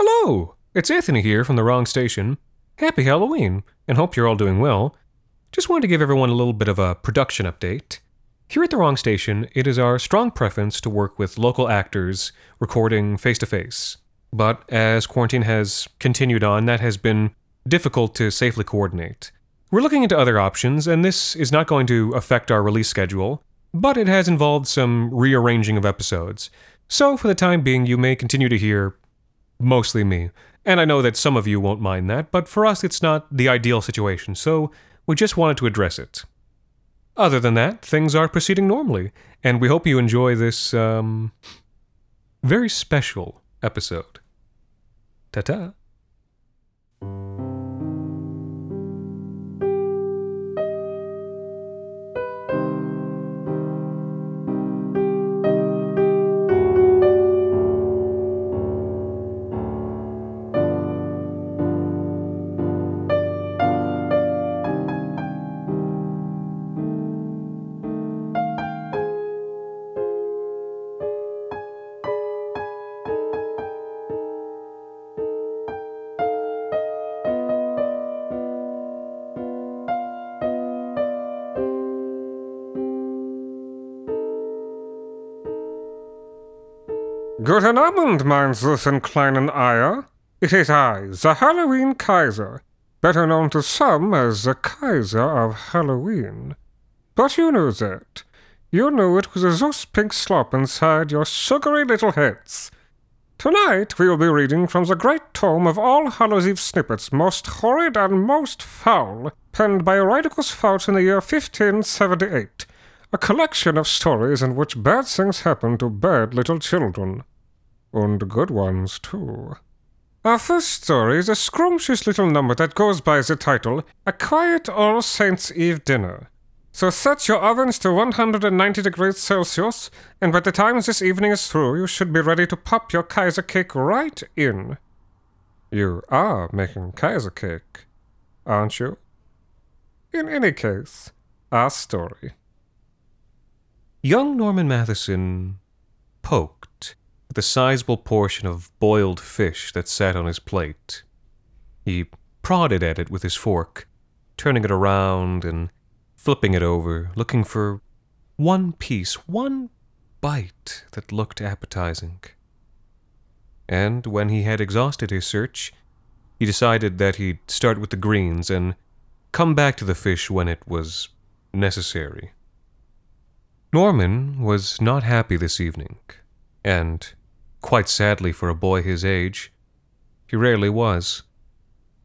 Hello, it's Anthony here from the wrong station. Happy Halloween, and hope you're all doing well. Just wanted to give everyone a little bit of a production update. Here at the wrong station, it is our strong preference to work with local actors recording face to face. But as quarantine has continued on, that has been difficult to safely coordinate. We're looking into other options, and this is not going to affect our release schedule, but it has involved some rearranging of episodes. So, for the time being, you may continue to hear mostly me. And I know that some of you won't mind that, but for us, it's not the ideal situation, so we just wanted to address it. Other than that, things are proceeding normally, and we hope you enjoy this, um, very special episode. Ta ta. Guten Abend, mein süßen kleinen Eier. It is I, the Halloween Kaiser, better known to some as the Kaiser of Halloween. But you knew that. You knew it was a Zeus pink slop inside your sugary little heads. Tonight we will be reading from the great tome of All Hallows Eve snippets, most horrid and most foul, penned by Eridicus Fouts in the year 1578. A collection of stories in which bad things happen to bad little children. And good ones, too. Our first story is a scrumptious little number that goes by the title A Quiet All Saints' Eve Dinner. So set your ovens to 190 degrees Celsius, and by the time this evening is through, you should be ready to pop your Kaiser cake right in. You are making Kaiser cake, aren't you? In any case, our story. Young Norman Matheson poked at the sizable portion of boiled fish that sat on his plate. He prodded at it with his fork, turning it around and flipping it over, looking for one piece, one bite that looked appetizing. And when he had exhausted his search, he decided that he'd start with the greens and come back to the fish when it was necessary. Norman was not happy this evening, and, quite sadly for a boy his age, he rarely was.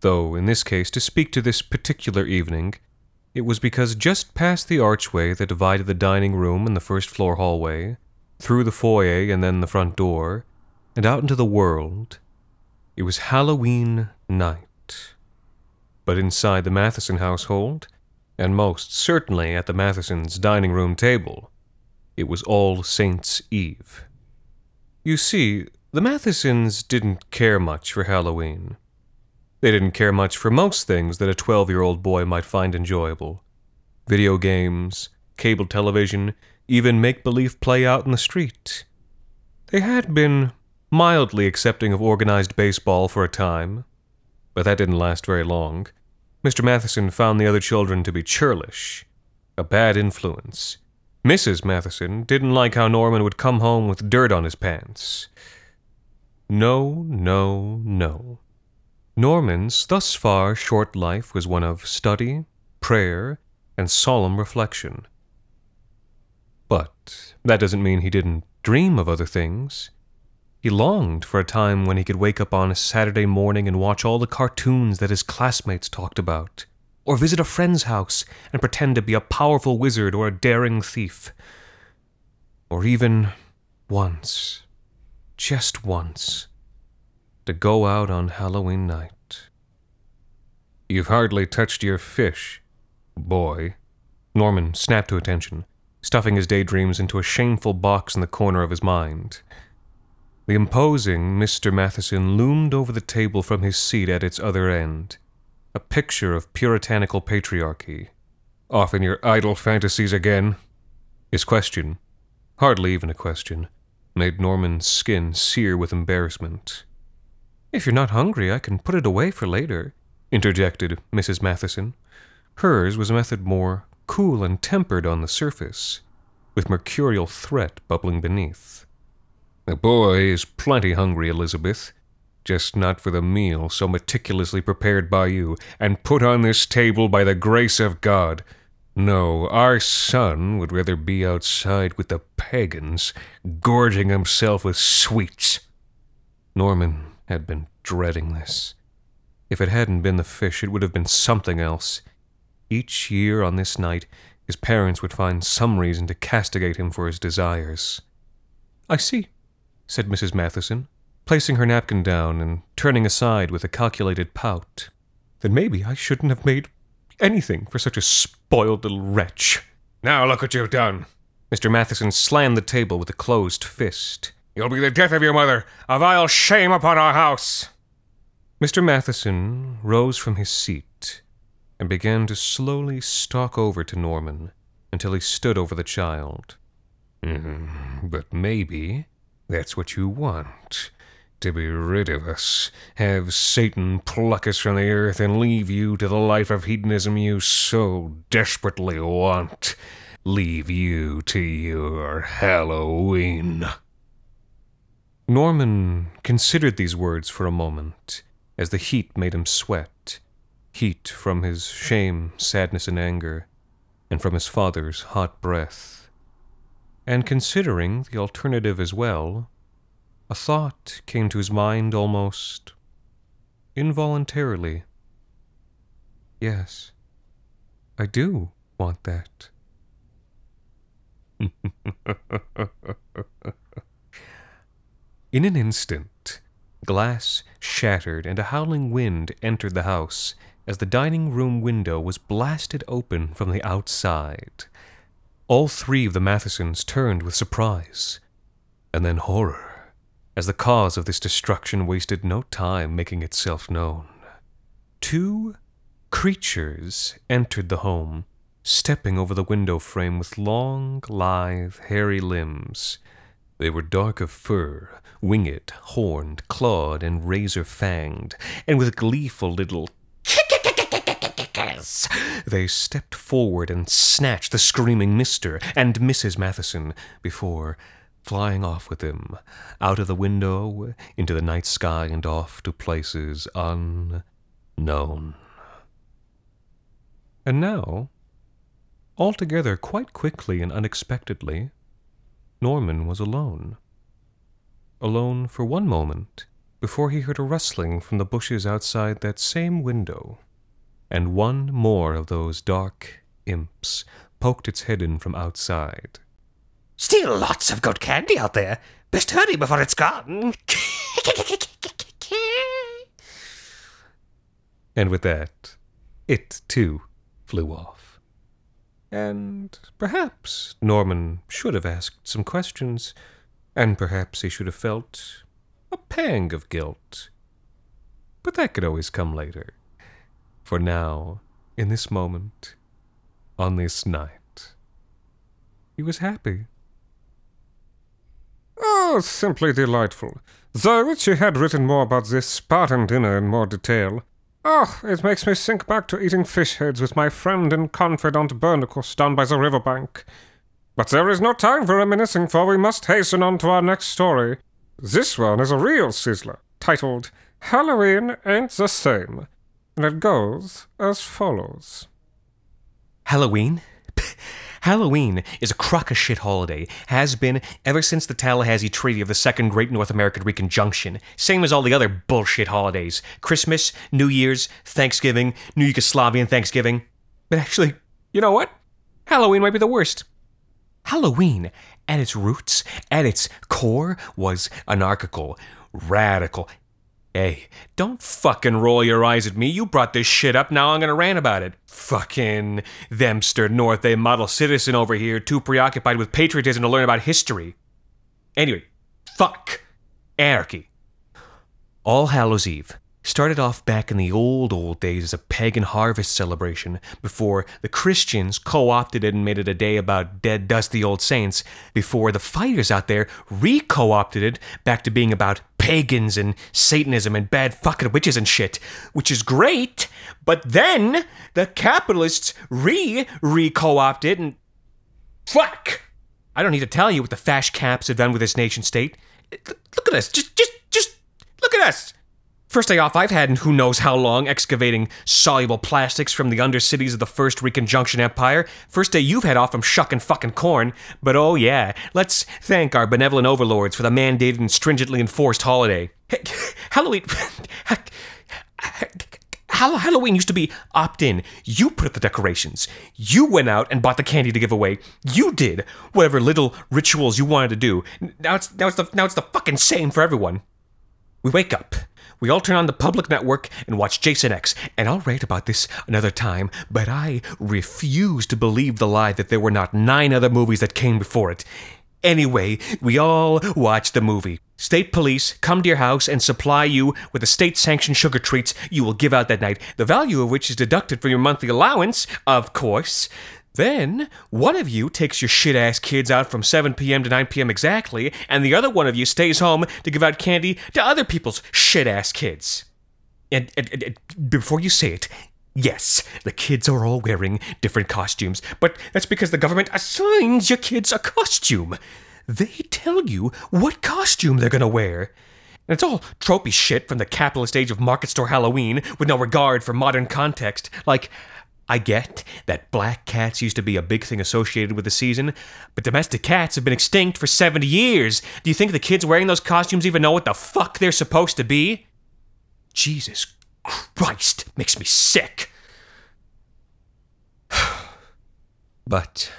Though, in this case, to speak to this particular evening, it was because just past the archway that divided the dining room and the first floor hallway, through the foyer and then the front door, and out into the world, it was Halloween night. But inside the Matheson household, and most certainly at the Mathesons' dining room table, it was All Saints' Eve. You see, the Mathesons didn't care much for Halloween. They didn't care much for most things that a 12 year old boy might find enjoyable video games, cable television, even make believe play out in the street. They had been mildly accepting of organized baseball for a time, but that didn't last very long. Mr. Matheson found the other children to be churlish, a bad influence. Mrs. Matheson didn't like how Norman would come home with dirt on his pants. No, no, no. Norman's thus far short life was one of study, prayer, and solemn reflection. But that doesn't mean he didn't dream of other things. He longed for a time when he could wake up on a Saturday morning and watch all the cartoons that his classmates talked about, or visit a friend's house and pretend to be a powerful wizard or a daring thief. Or even once, just once, to go out on Halloween night. You've hardly touched your fish, boy. Norman snapped to attention, stuffing his daydreams into a shameful box in the corner of his mind. The imposing Mr. Matheson loomed over the table from his seat at its other end, a picture of puritanical patriarchy. Off in your idle fantasies again? His question, hardly even a question, made Norman's skin sear with embarrassment. If you're not hungry, I can put it away for later, interjected Mrs. Matheson. Hers was a method more cool and tempered on the surface, with mercurial threat bubbling beneath. The boy is plenty hungry, Elizabeth, just not for the meal so meticulously prepared by you and put on this table by the grace of God. No, our son would rather be outside with the pagans, gorging himself with sweets. Norman had been dreading this. If it hadn't been the fish, it would have been something else. Each year on this night, his parents would find some reason to castigate him for his desires. I see, said Mrs. Matheson, placing her napkin down and turning aside with a calculated pout. Then maybe I shouldn't have made anything for such a spoiled little wretch. Now look what you've done. Mr. Matheson slammed the table with a closed fist. You'll be the death of your mother, a vile shame upon our house. Mr. Matheson rose from his seat and began to slowly stalk over to Norman until he stood over the child. Mm, but maybe that's what you want to be rid of us, have Satan pluck us from the earth and leave you to the life of hedonism you so desperately want. Leave you to your Halloween. Norman considered these words for a moment, as the heat made him sweat heat from his shame, sadness, and anger, and from his father's hot breath. And considering the alternative as well, a thought came to his mind almost involuntarily. Yes, I do want that. In an instant, glass shattered and a howling wind entered the house as the dining room window was blasted open from the outside. All three of the Mathesons turned with surprise, and then horror as the cause of this destruction wasted no time making itself known. Two creatures entered the home, stepping over the window frame with long, lithe, hairy limbs. They were dark of fur, winged, horned, clawed, and razor fanged, and with gleeful little they stepped forward and snatched the screaming Mr. and Mrs. Matheson before flying off with him, out of the window, into the night sky, and off to places unknown. And now, altogether quite quickly and unexpectedly, Norman was alone. Alone for one moment before he heard a rustling from the bushes outside that same window, and one more of those dark imps poked its head in from outside. Still lots of good candy out there. Best hurry before it's gone. and with that, it too flew off. And perhaps Norman should have asked some questions, and perhaps he should have felt a pang of guilt. But that could always come later. For now, in this moment, on this night, he was happy. Oh, simply delightful. Though Ritchie had written more about this Spartan dinner in more detail. Oh, it makes me think back to eating fish heads with my friend and confidant Bernicus down by the river bank. But there is no time for reminiscing, for we must hasten on to our next story. This one is a real sizzler, titled Halloween Ain't the Same. And it goes as follows Halloween? Halloween is a crock of shit holiday, has been ever since the Tallahassee Treaty of the Second Great North American Reconjunction, same as all the other bullshit holidays Christmas, New Year's, Thanksgiving, New Yugoslavian Thanksgiving. But actually, you know what? Halloween might be the worst. Halloween, at its roots, at its core, was anarchical, radical, Hey, don't fucking roll your eyes at me. You brought this shit up, now I'm gonna rant about it. Fucking themster North A model citizen over here, too preoccupied with patriotism to learn about history. Anyway, fuck. Anarchy. All Hallows Eve started off back in the old, old days as a pagan harvest celebration before the Christians co opted it and made it a day about dead, dusty old saints, before the fighters out there re co opted it back to being about pagans and Satanism and bad fucking witches and shit, which is great. But then the capitalists re re co opted and fuck. I don't need to tell you what the fash caps have done with this nation state. Look at us, just just just look at us. First day off I've had in who knows how long excavating soluble plastics from the undercities of the First Reconjunction Empire. First day you've had off from shucking fucking corn. But oh yeah, let's thank our benevolent overlords for the mandated and stringently enforced holiday. Halloween. Halloween used to be opt in. You put up the decorations. You went out and bought the candy to give away. You did whatever little rituals you wanted to do. Now it's now it's the now it's the fucking same for everyone. We wake up. We all turn on the public network and watch Jason X, and I'll write about this another time, but I refuse to believe the lie that there were not nine other movies that came before it. Anyway, we all watch the movie. State police come to your house and supply you with the state sanctioned sugar treats you will give out that night, the value of which is deducted from your monthly allowance, of course. Then, one of you takes your shit ass kids out from 7 p.m. to 9 p.m. exactly, and the other one of you stays home to give out candy to other people's shit ass kids. And, and, and, before you say it, yes, the kids are all wearing different costumes, but that's because the government assigns your kids a costume. They tell you what costume they're gonna wear. And it's all tropey shit from the capitalist age of market store Halloween with no regard for modern context, like I get that black cats used to be a big thing associated with the season, but domestic cats have been extinct for 70 years. Do you think the kids wearing those costumes even know what the fuck they're supposed to be? Jesus Christ, makes me sick. but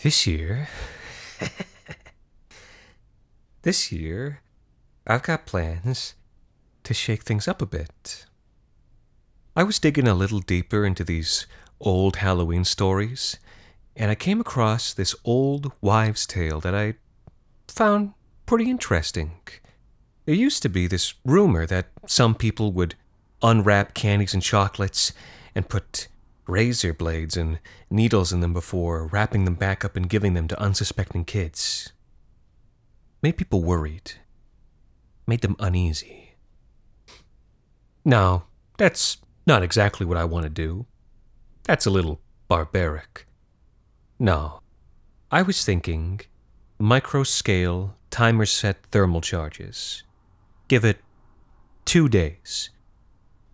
this year, this year, I've got plans to shake things up a bit. I was digging a little deeper into these old Halloween stories, and I came across this old wives' tale that I found pretty interesting. There used to be this rumor that some people would unwrap candies and chocolates and put razor blades and needles in them before wrapping them back up and giving them to unsuspecting kids. Made people worried, made them uneasy. Now, that's not exactly what I want to do. That's a little barbaric. No, I was thinking micro scale, timer set thermal charges. Give it two days.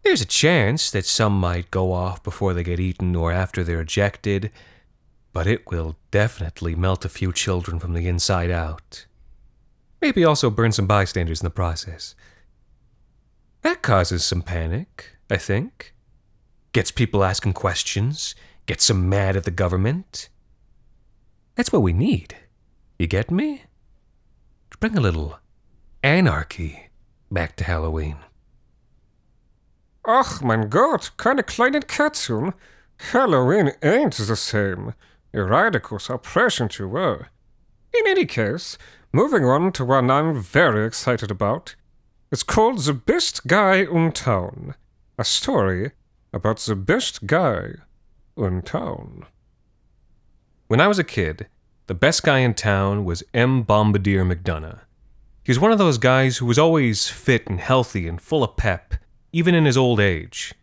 There's a chance that some might go off before they get eaten or after they're ejected, but it will definitely melt a few children from the inside out. Maybe also burn some bystanders in the process. That causes some panic. I think. Gets people asking questions, gets them mad at the government. That's what we need. You get me? To bring a little anarchy back to Halloween. Ach, mein Gott, keine kleinen Katzen. Halloween ain't the same. Your radicals are present you were. In any case, moving on to one I'm very excited about. It's called The Best Guy in Town a story about the best guy in town. When I was a kid, the best guy in town was M. Bombardier McDonough. He was one of those guys who was always fit and healthy and full of pep, even in his old age.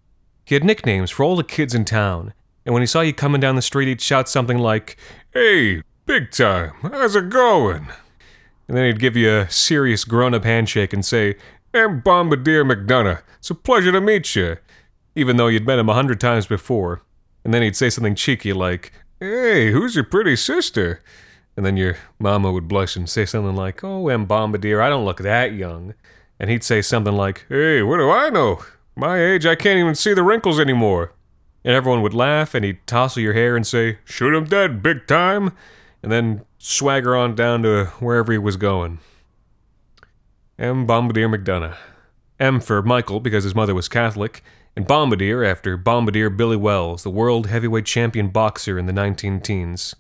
He had nicknames for all the kids in town, and when he saw you coming down the street, he'd shout something like, Hey, big time, how's it going? And then he'd give you a serious grown up handshake and say, I'm Bombardier McDonough. It's a pleasure to meet you. Even though you'd met him a hundred times before. And then he'd say something cheeky like, Hey, who's your pretty sister? And then your mama would blush and say something like, Oh, M. Bombardier, I don't look that young. And he'd say something like, Hey, what do I know? My age, I can't even see the wrinkles anymore. And everyone would laugh, and he'd tousle your hair and say, Shoot him dead, big time. And then swagger on down to wherever he was going. M. Bombardier McDonough. M for Michael because his mother was Catholic, and Bombardier after Bombardier Billy Wells, the world heavyweight champion boxer in the 19 teens.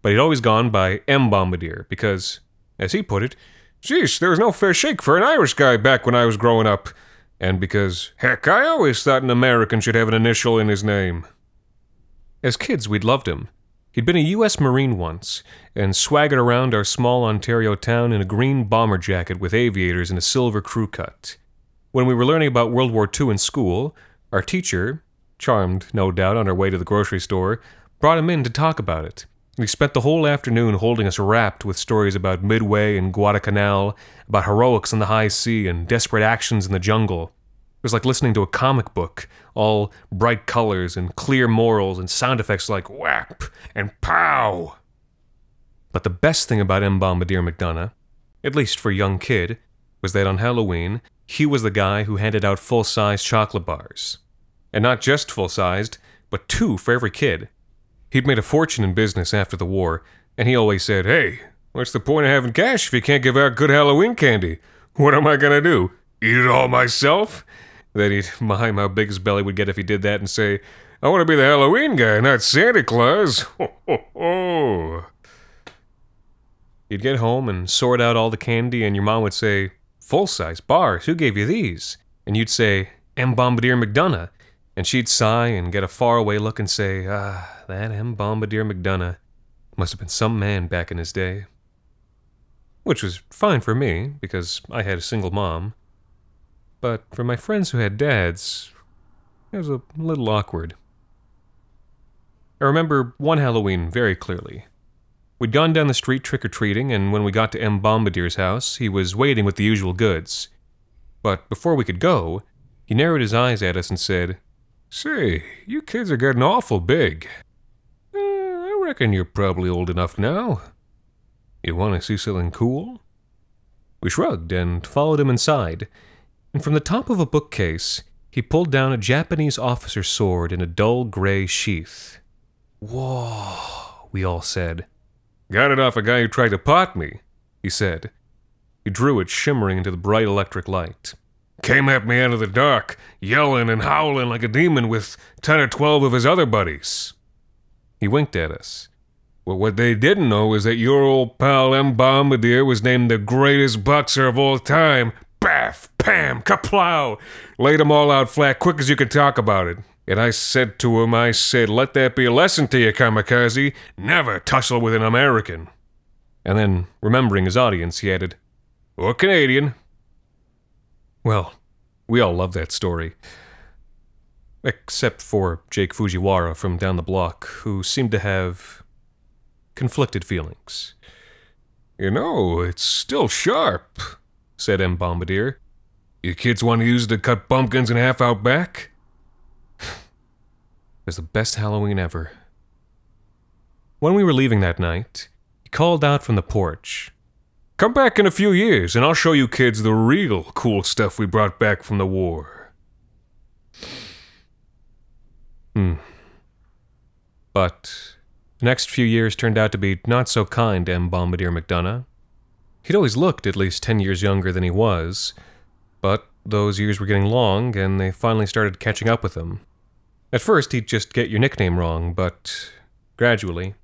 But he'd always gone by M. Bombardier because, as he put it, Sheesh, there was no fair shake for an Irish guy back when I was growing up. And because, heck, I always thought an American should have an initial in his name. As kids, we'd loved him. He'd been a U.S. Marine once and swaggered around our small Ontario town in a green bomber jacket with aviators and a silver crew cut. When we were learning about World War II in school, our teacher, charmed no doubt on our way to the grocery store, brought him in to talk about it. He spent the whole afternoon holding us wrapped with stories about Midway and Guadalcanal, about heroics on the high sea and desperate actions in the jungle. It was like listening to a comic book, all bright colors and clear morals and sound effects like whap and pow. But the best thing about M. Bombardier McDonough, at least for a young kid, was that on Halloween, he was the guy who handed out full sized chocolate bars. And not just full sized, but two for every kid. He'd made a fortune in business after the war, and he always said, Hey, what's the point of having cash if you can't give out good Halloween candy? What am I gonna do? Eat it all myself? Then he'd mime how big his belly would get if he did that and say, I want to be the Halloween guy, not Santa Claus. Ho, ho, ho. You'd get home and sort out all the candy, and your mom would say, Full size bars, who gave you these? And you'd say, M. Bombardier McDonough. And she'd sigh and get a faraway look and say, Ah, that M. Bombardier McDonough must have been some man back in his day. Which was fine for me, because I had a single mom. But for my friends who had dads, it was a little awkward. I remember one Halloween very clearly. We'd gone down the street trick or treating, and when we got to M. Bombardier's house, he was waiting with the usual goods. But before we could go, he narrowed his eyes at us and said, Say, you kids are getting awful big. Uh, I reckon you're probably old enough now. You want to see something cool? We shrugged and followed him inside, and from the top of a bookcase, he pulled down a Japanese officer's sword in a dull gray sheath. Whoa, we all said. Got it off a guy who tried to pot me, he said. He drew it shimmering into the bright electric light. Came at me out of the dark, yelling and howling like a demon with ten or twelve of his other buddies. He winked at us. Well, what they didn't know is that your old pal M. Bombardier was named the greatest boxer of all time. Pam, kaplow! Laid 'em all out flat quick as you could talk about it. And I said to him, I said, let that be a lesson to you, kamikaze. Never tussle with an American. And then, remembering his audience, he added, or Canadian. Well, we all love that story. Except for Jake Fujiwara from down the block, who seemed to have conflicted feelings. You know, it's still sharp, said M. Bombardier. You kids want to use to cut pumpkins in half out back? it was the best Halloween ever. When we were leaving that night, he called out from the porch. Come back in a few years, and I'll show you kids the real cool stuff we brought back from the war. Hmm. But the next few years turned out to be not so kind M. Bombardier McDonough. He'd always looked at least ten years younger than he was, but those years were getting long, and they finally started catching up with him. At first, he'd just get your nickname wrong, but gradually.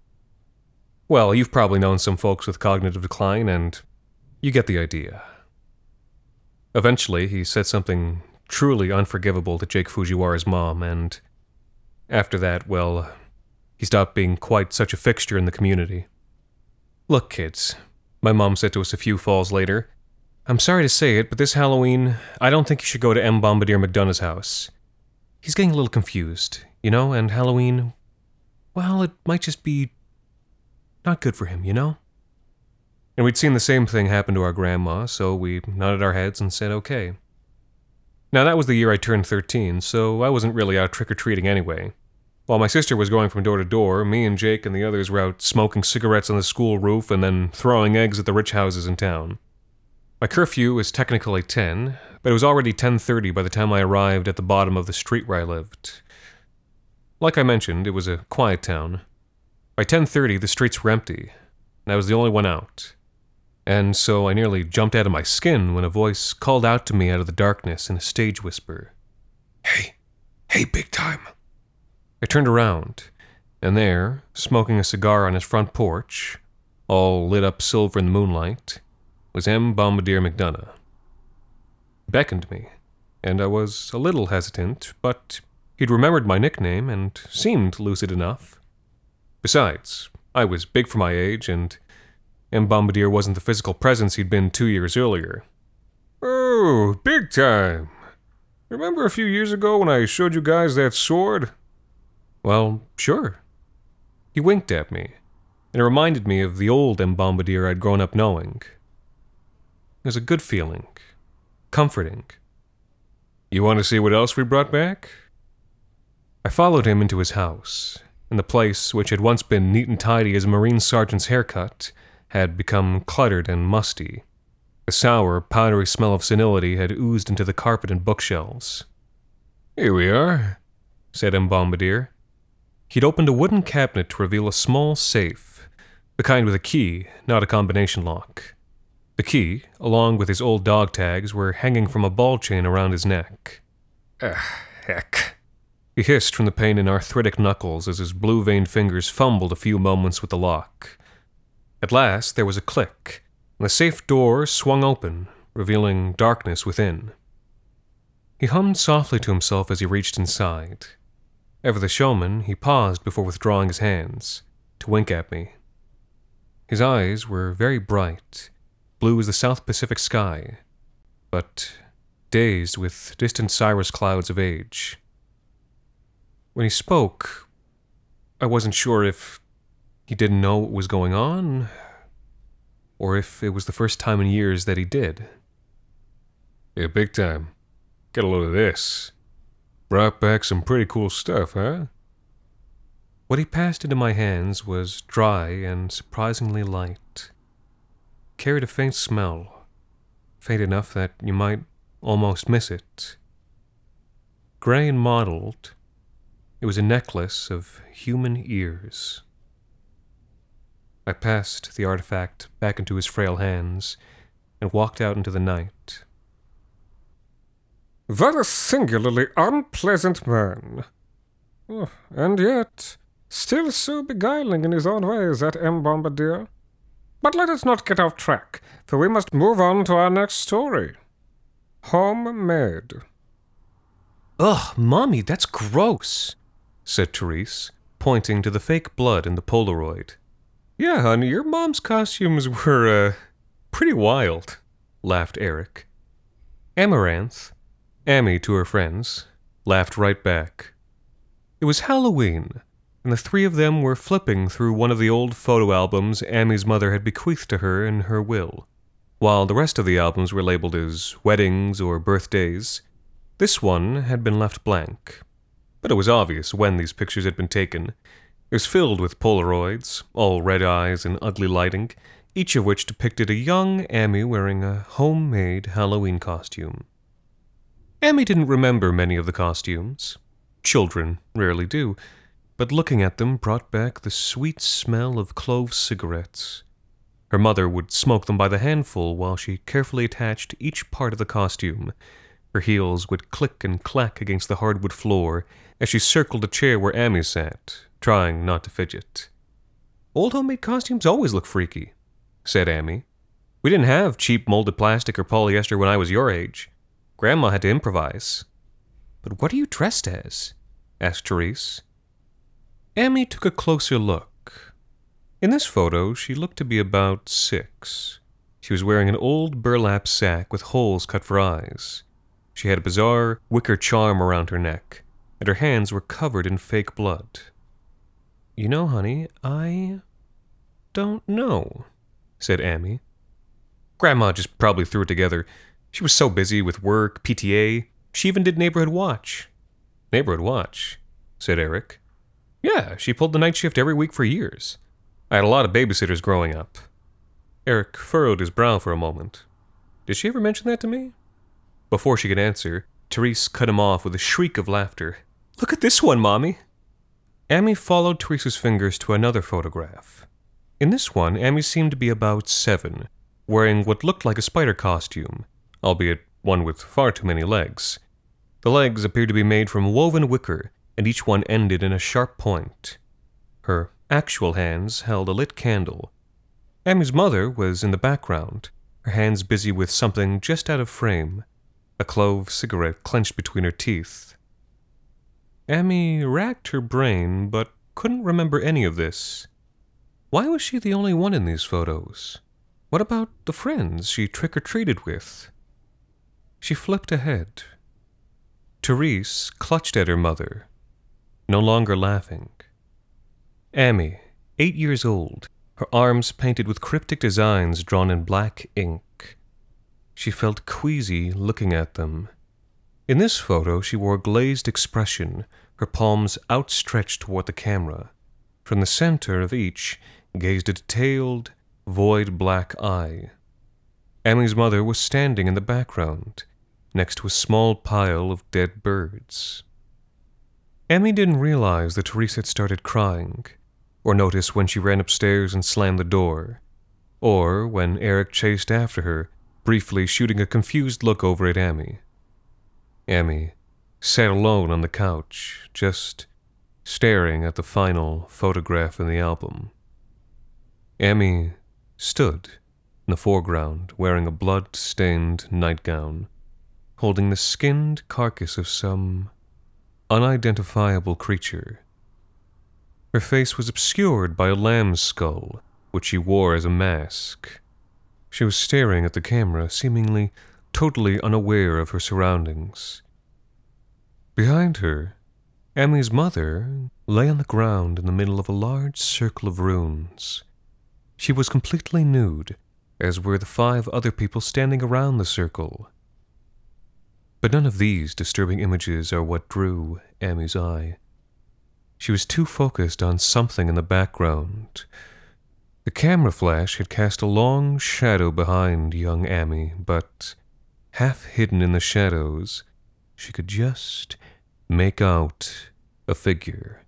Well, you've probably known some folks with cognitive decline, and you get the idea. Eventually, he said something truly unforgivable to Jake Fujiwara's mom, and after that, well, he stopped being quite such a fixture in the community. Look, kids, my mom said to us a few falls later, I'm sorry to say it, but this Halloween, I don't think you should go to M. Bombardier McDonough's house. He's getting a little confused, you know, and Halloween, well, it might just be not good for him, you know? And we'd seen the same thing happen to our grandma, so we nodded our heads and said okay. Now, that was the year I turned 13, so I wasn't really out trick or treating anyway. While my sister was going from door to door, me and Jake and the others were out smoking cigarettes on the school roof and then throwing eggs at the rich houses in town. My curfew was technically 10, but it was already 10:30 by the time I arrived at the bottom of the street where I lived. Like I mentioned, it was a quiet town. By 10:30, the streets were empty, and I was the only one out. And so I nearly jumped out of my skin when a voice called out to me out of the darkness in a stage whisper. Hey, hey, big time. I turned around, and there, smoking a cigar on his front porch, all lit up silver in the moonlight, was M. Bombardier McDonough. He beckoned me, and I was a little hesitant, but he'd remembered my nickname and seemed lucid enough. Besides, I was big for my age, and M. Bombardier wasn't the physical presence he'd been two years earlier. Oh, big time. Remember a few years ago when I showed you guys that sword? Well, sure. He winked at me, and it reminded me of the old M. Bombardier I'd grown up knowing. It was a good feeling, comforting. You want to see what else we brought back? I followed him into his house, and the place, which had once been neat and tidy as a Marine sergeant's haircut, had become cluttered and musty. The sour, powdery smell of senility had oozed into the carpet and bookshelves. Here we are, said M. Bombardier. He'd opened a wooden cabinet to reveal a small safe, the kind with a key, not a combination lock. The key, along with his old dog tags, were hanging from a ball chain around his neck. Ugh, heck. He hissed from the pain in arthritic knuckles as his blue veined fingers fumbled a few moments with the lock. At last, there was a click, and the safe door swung open, revealing darkness within. He hummed softly to himself as he reached inside. Ever the showman, he paused before withdrawing his hands to wink at me. His eyes were very bright, blue as the South Pacific sky, but dazed with distant cirrus clouds of age. When he spoke, I wasn't sure if he didn't know what was going on, or if it was the first time in years that he did. Yeah, big time. Get a load of this. Brought back some pretty cool stuff, huh? What he passed into my hands was dry and surprisingly light. Carried a faint smell, faint enough that you might almost miss it. Gray and mottled, it was a necklace of human ears. I passed the artifact back into his frail hands and walked out into the night. A singularly unpleasant man. Oh, and yet, still so beguiling in his own ways, that M. Bombardier. But let us not get off track, for we must move on to our next story. Homemade. Ugh, Mommy, that's gross, said Therese, pointing to the fake blood in the Polaroid. Yeah, honey, your mom's costumes were, uh, pretty wild, laughed Eric. Amaranth, Amy to her friends, laughed right back. It was Halloween, and the three of them were flipping through one of the old photo albums Amy's mother had bequeathed to her in her will. While the rest of the albums were labeled as weddings or birthdays, this one had been left blank. But it was obvious when these pictures had been taken, it was filled with Polaroids, all red eyes and ugly lighting, each of which depicted a young Amy wearing a homemade Halloween costume. Amy didn't remember many of the costumes. Children rarely do, but looking at them brought back the sweet smell of clove cigarettes. Her mother would smoke them by the handful while she carefully attached each part of the costume. Her heels would click and clack against the hardwood floor as she circled a chair where Amy sat, trying not to fidget. Old homemade costumes always look freaky, said Amy. We didn't have cheap molded plastic or polyester when I was your age. Grandma had to improvise. But what are you dressed as? asked Therese. Amy took a closer look. In this photo, she looked to be about six. She was wearing an old burlap sack with holes cut for eyes. She had a bizarre wicker charm around her neck, and her hands were covered in fake blood. You know, honey, I don't know, said Amy. Grandma just probably threw it together. She was so busy with work, PTA, she even did Neighborhood Watch. Neighborhood Watch, said Eric. Yeah, she pulled the night shift every week for years. I had a lot of babysitters growing up. Eric furrowed his brow for a moment. Did she ever mention that to me? Before she could answer, Therese cut him off with a shriek of laughter. Look at this one, Mommy! Amy followed Therese's fingers to another photograph. In this one, Amy seemed to be about seven, wearing what looked like a spider costume, albeit one with far too many legs. The legs appeared to be made from woven wicker, and each one ended in a sharp point. Her actual hands held a lit candle. Amy's mother was in the background, her hands busy with something just out of frame, a clove cigarette clenched between her teeth. Amy racked her brain, but couldn't remember any of this. Why was she the only one in these photos? What about the friends she trick or treated with? She flipped ahead. Therese clutched at her mother, no longer laughing. Amy, eight years old, her arms painted with cryptic designs drawn in black ink. She felt queasy looking at them. In this photo, she wore a glazed expression, her palms outstretched toward the camera. From the center of each gazed a detailed, void black eye. Amy's mother was standing in the background, next to a small pile of dead birds. Emmy didn't realize that Therese had started crying, or notice when she ran upstairs and slammed the door, or when Eric chased after her, briefly shooting a confused look over at Emmy. Emmy sat alone on the couch, just staring at the final photograph in the album. Emmy stood in the foreground wearing a blood stained nightgown, holding the skinned carcass of some unidentifiable creature. Her face was obscured by a lamb's skull, which she wore as a mask. She was staring at the camera, seemingly totally unaware of her surroundings. Behind her, Emmy's mother lay on the ground in the middle of a large circle of runes. She was completely nude, as were the five other people standing around the circle. But none of these disturbing images are what drew Amy's eye. She was too focused on something in the background. The camera flash had cast a long shadow behind young Amy, but half hidden in the shadows, she could just make out a figure.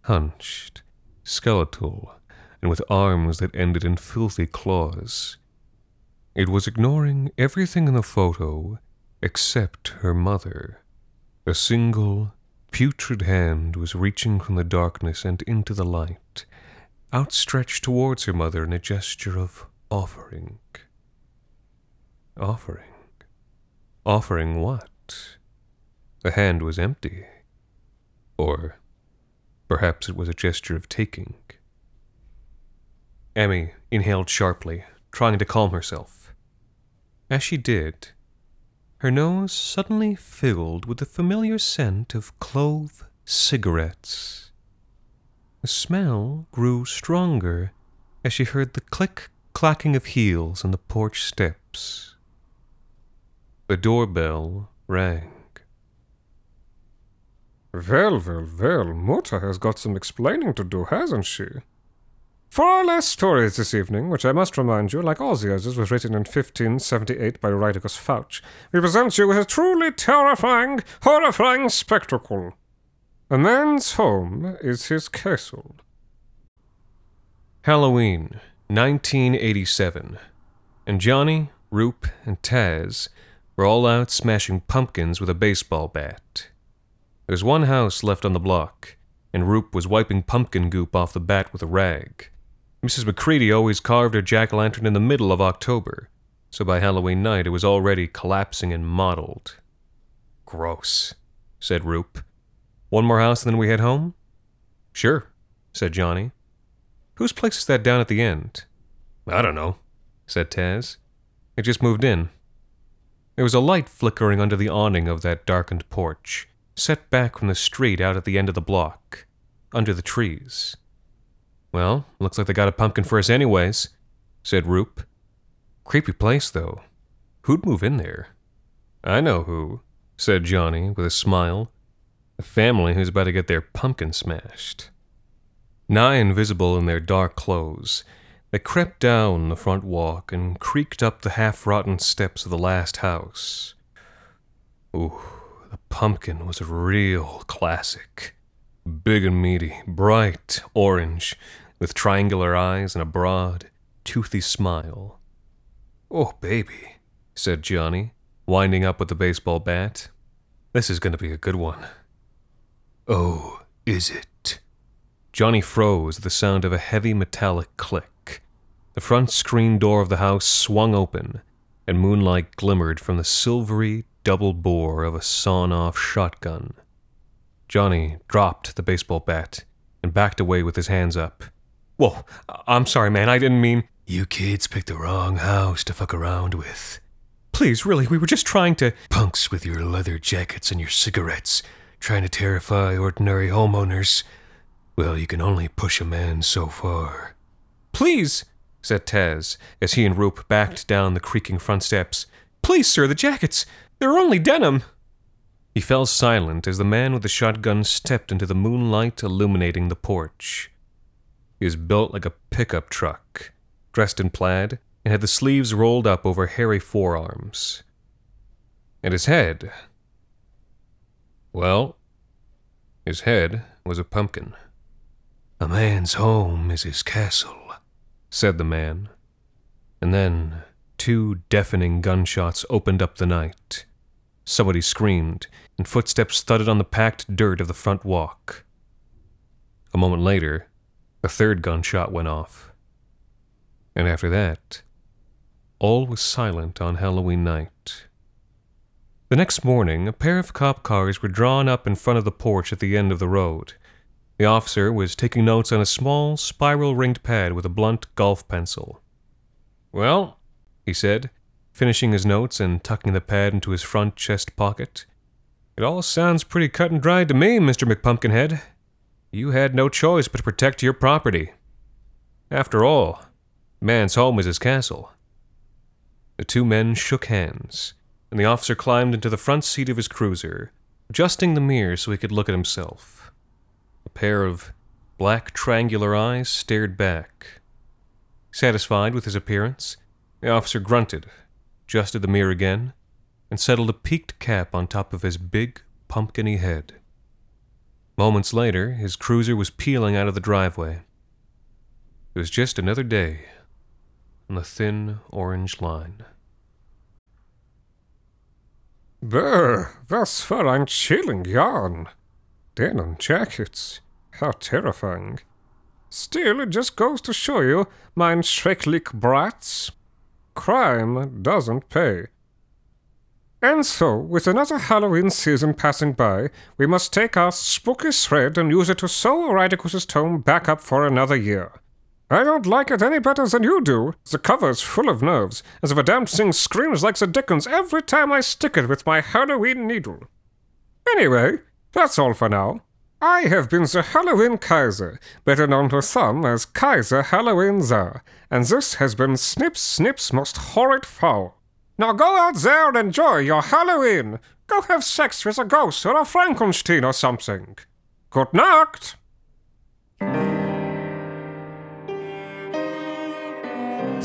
Hunched, skeletal, and with arms that ended in filthy claws. It was ignoring everything in the photo except her mother. A single, putrid hand was reaching from the darkness and into the light, outstretched towards her mother in a gesture of offering. Offering? Offering what? The hand was empty. Or perhaps it was a gesture of taking. Emmy inhaled sharply, trying to calm herself. As she did, her nose suddenly filled with the familiar scent of clove cigarettes. The smell grew stronger as she heard the click clacking of heels on the porch steps. The doorbell rang. Well, well, well, Mutter has got some explaining to do, hasn't she? For our last stories this evening, which I must remind you, like all the others, was written in 1578 by Rydigus Fouch, we present you with a truly terrifying, horrifying spectacle. A man's home is his castle. Halloween, 1987. And Johnny, Roop, and Taz were all out smashing pumpkins with a baseball bat. There's one house left on the block, and Roop was wiping pumpkin goop off the bat with a rag. Mrs. McCready always carved her jack o' lantern in the middle of October, so by Halloween night it was already collapsing and mottled. Gross, said Roop. One more house and then we head home? Sure, said Johnny. Whose place is that down at the end? I don't know, said Taz. It just moved in. There was a light flickering under the awning of that darkened porch set back from the street out at the end of the block, under the trees. Well, looks like they got a pumpkin for us anyways, said Roop. Creepy place, though. Who'd move in there? I know who, said Johnny with a smile. A family who's about to get their pumpkin smashed. Nigh invisible in their dark clothes, they crept down the front walk and creaked up the half rotten steps of the last house. Ooh. The pumpkin was a real classic. Big and meaty, bright orange, with triangular eyes and a broad, toothy smile. Oh, baby, said Johnny, winding up with the baseball bat. This is going to be a good one. Oh, is it? Johnny froze at the sound of a heavy metallic click. The front screen door of the house swung open, and moonlight glimmered from the silvery, double bore of a sawn off shotgun. Johnny dropped the baseball bat and backed away with his hands up. Whoa, I'm sorry, man, I didn't mean. You kids picked the wrong house to fuck around with. Please, really, we were just trying to. Punks with your leather jackets and your cigarettes, trying to terrify ordinary homeowners. Well, you can only push a man so far. Please, said Taz, as he and Roop backed down the creaking front steps. Please, sir, the jackets. They're only denim. He fell silent as the man with the shotgun stepped into the moonlight illuminating the porch. He was built like a pickup truck, dressed in plaid, and had the sleeves rolled up over hairy forearms. And his head. Well, his head was a pumpkin. A man's home is his castle, said the man. And then two deafening gunshots opened up the night. Somebody screamed, and footsteps thudded on the packed dirt of the front walk. A moment later, a third gunshot went off. And after that, all was silent on Halloween night. The next morning, a pair of cop cars were drawn up in front of the porch at the end of the road. The officer was taking notes on a small, spiral ringed pad with a blunt golf pencil. Well, he said, finishing his notes and tucking the pad into his front chest pocket. It all sounds pretty cut and dried to me, Mr. McPumpkinhead. You had no choice but to protect your property. After all, man's home is his castle. The two men shook hands, and the officer climbed into the front seat of his cruiser, adjusting the mirror so he could look at himself. A pair of black triangular eyes stared back. Satisfied with his appearance, the officer grunted, adjusted the mirror again, and settled a peaked cap on top of his big, pumpkiny head. Moments later, his cruiser was peeling out of the driveway. It was just another day on the thin orange line. Brr, was for ein chilling yarn. Denim jackets. How terrifying. Still, it just goes to show you, mein schrecklich brats, crime doesn't pay. And so, with another Halloween season passing by, we must take our spooky thread and use it to sew Eridicus's tome back up for another year. I don't like it any better than you do. The cover is full of nerves, as if a damned thing screams like the Dickens every time I stick it with my Halloween needle. Anyway, that's all for now. I have been the Halloween Kaiser, better known to some as Kaiser Halloween Czar, and this has been Snip Snip's most horrid foul. Now go out there and enjoy your Halloween. Go have sex with a ghost or a Frankenstein or something. Good night.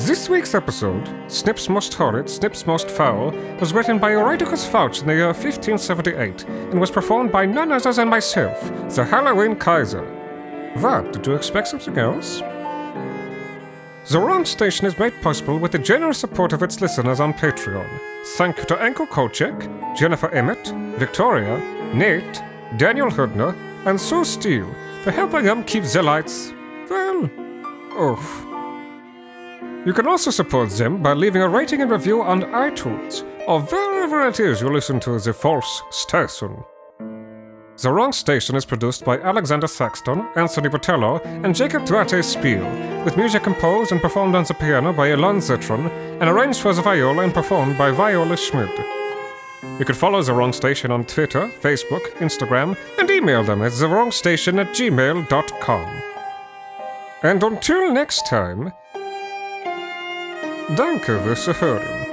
This week's episode, Snips Most Horrid, Snips Most Foul, was written by Euryticus Fouch in the year 1578 and was performed by none other than myself, the Halloween Kaiser. What, did you expect something else? The Wrong Station is made possible with the generous support of its listeners on Patreon. Thank you to Anko Kolchek, Jennifer Emmett, Victoria, Nate, Daniel Hudner, and Sue Steele for helping them keep the lights, well, off. You can also support them by leaving a rating and review on iTunes or wherever it is you listen to the false station. The Wrong Station is produced by Alexander Saxton, Anthony Botelho, and Jacob Duarte Spiel, with music composed and performed on the piano by Elon Zitron and arranged for the viola and performed by Viola Schmid. You can follow The Wrong Station on Twitter, Facebook, Instagram, and email them at thewrongstation at gmail.com. And until next time, Danke fürs Hören.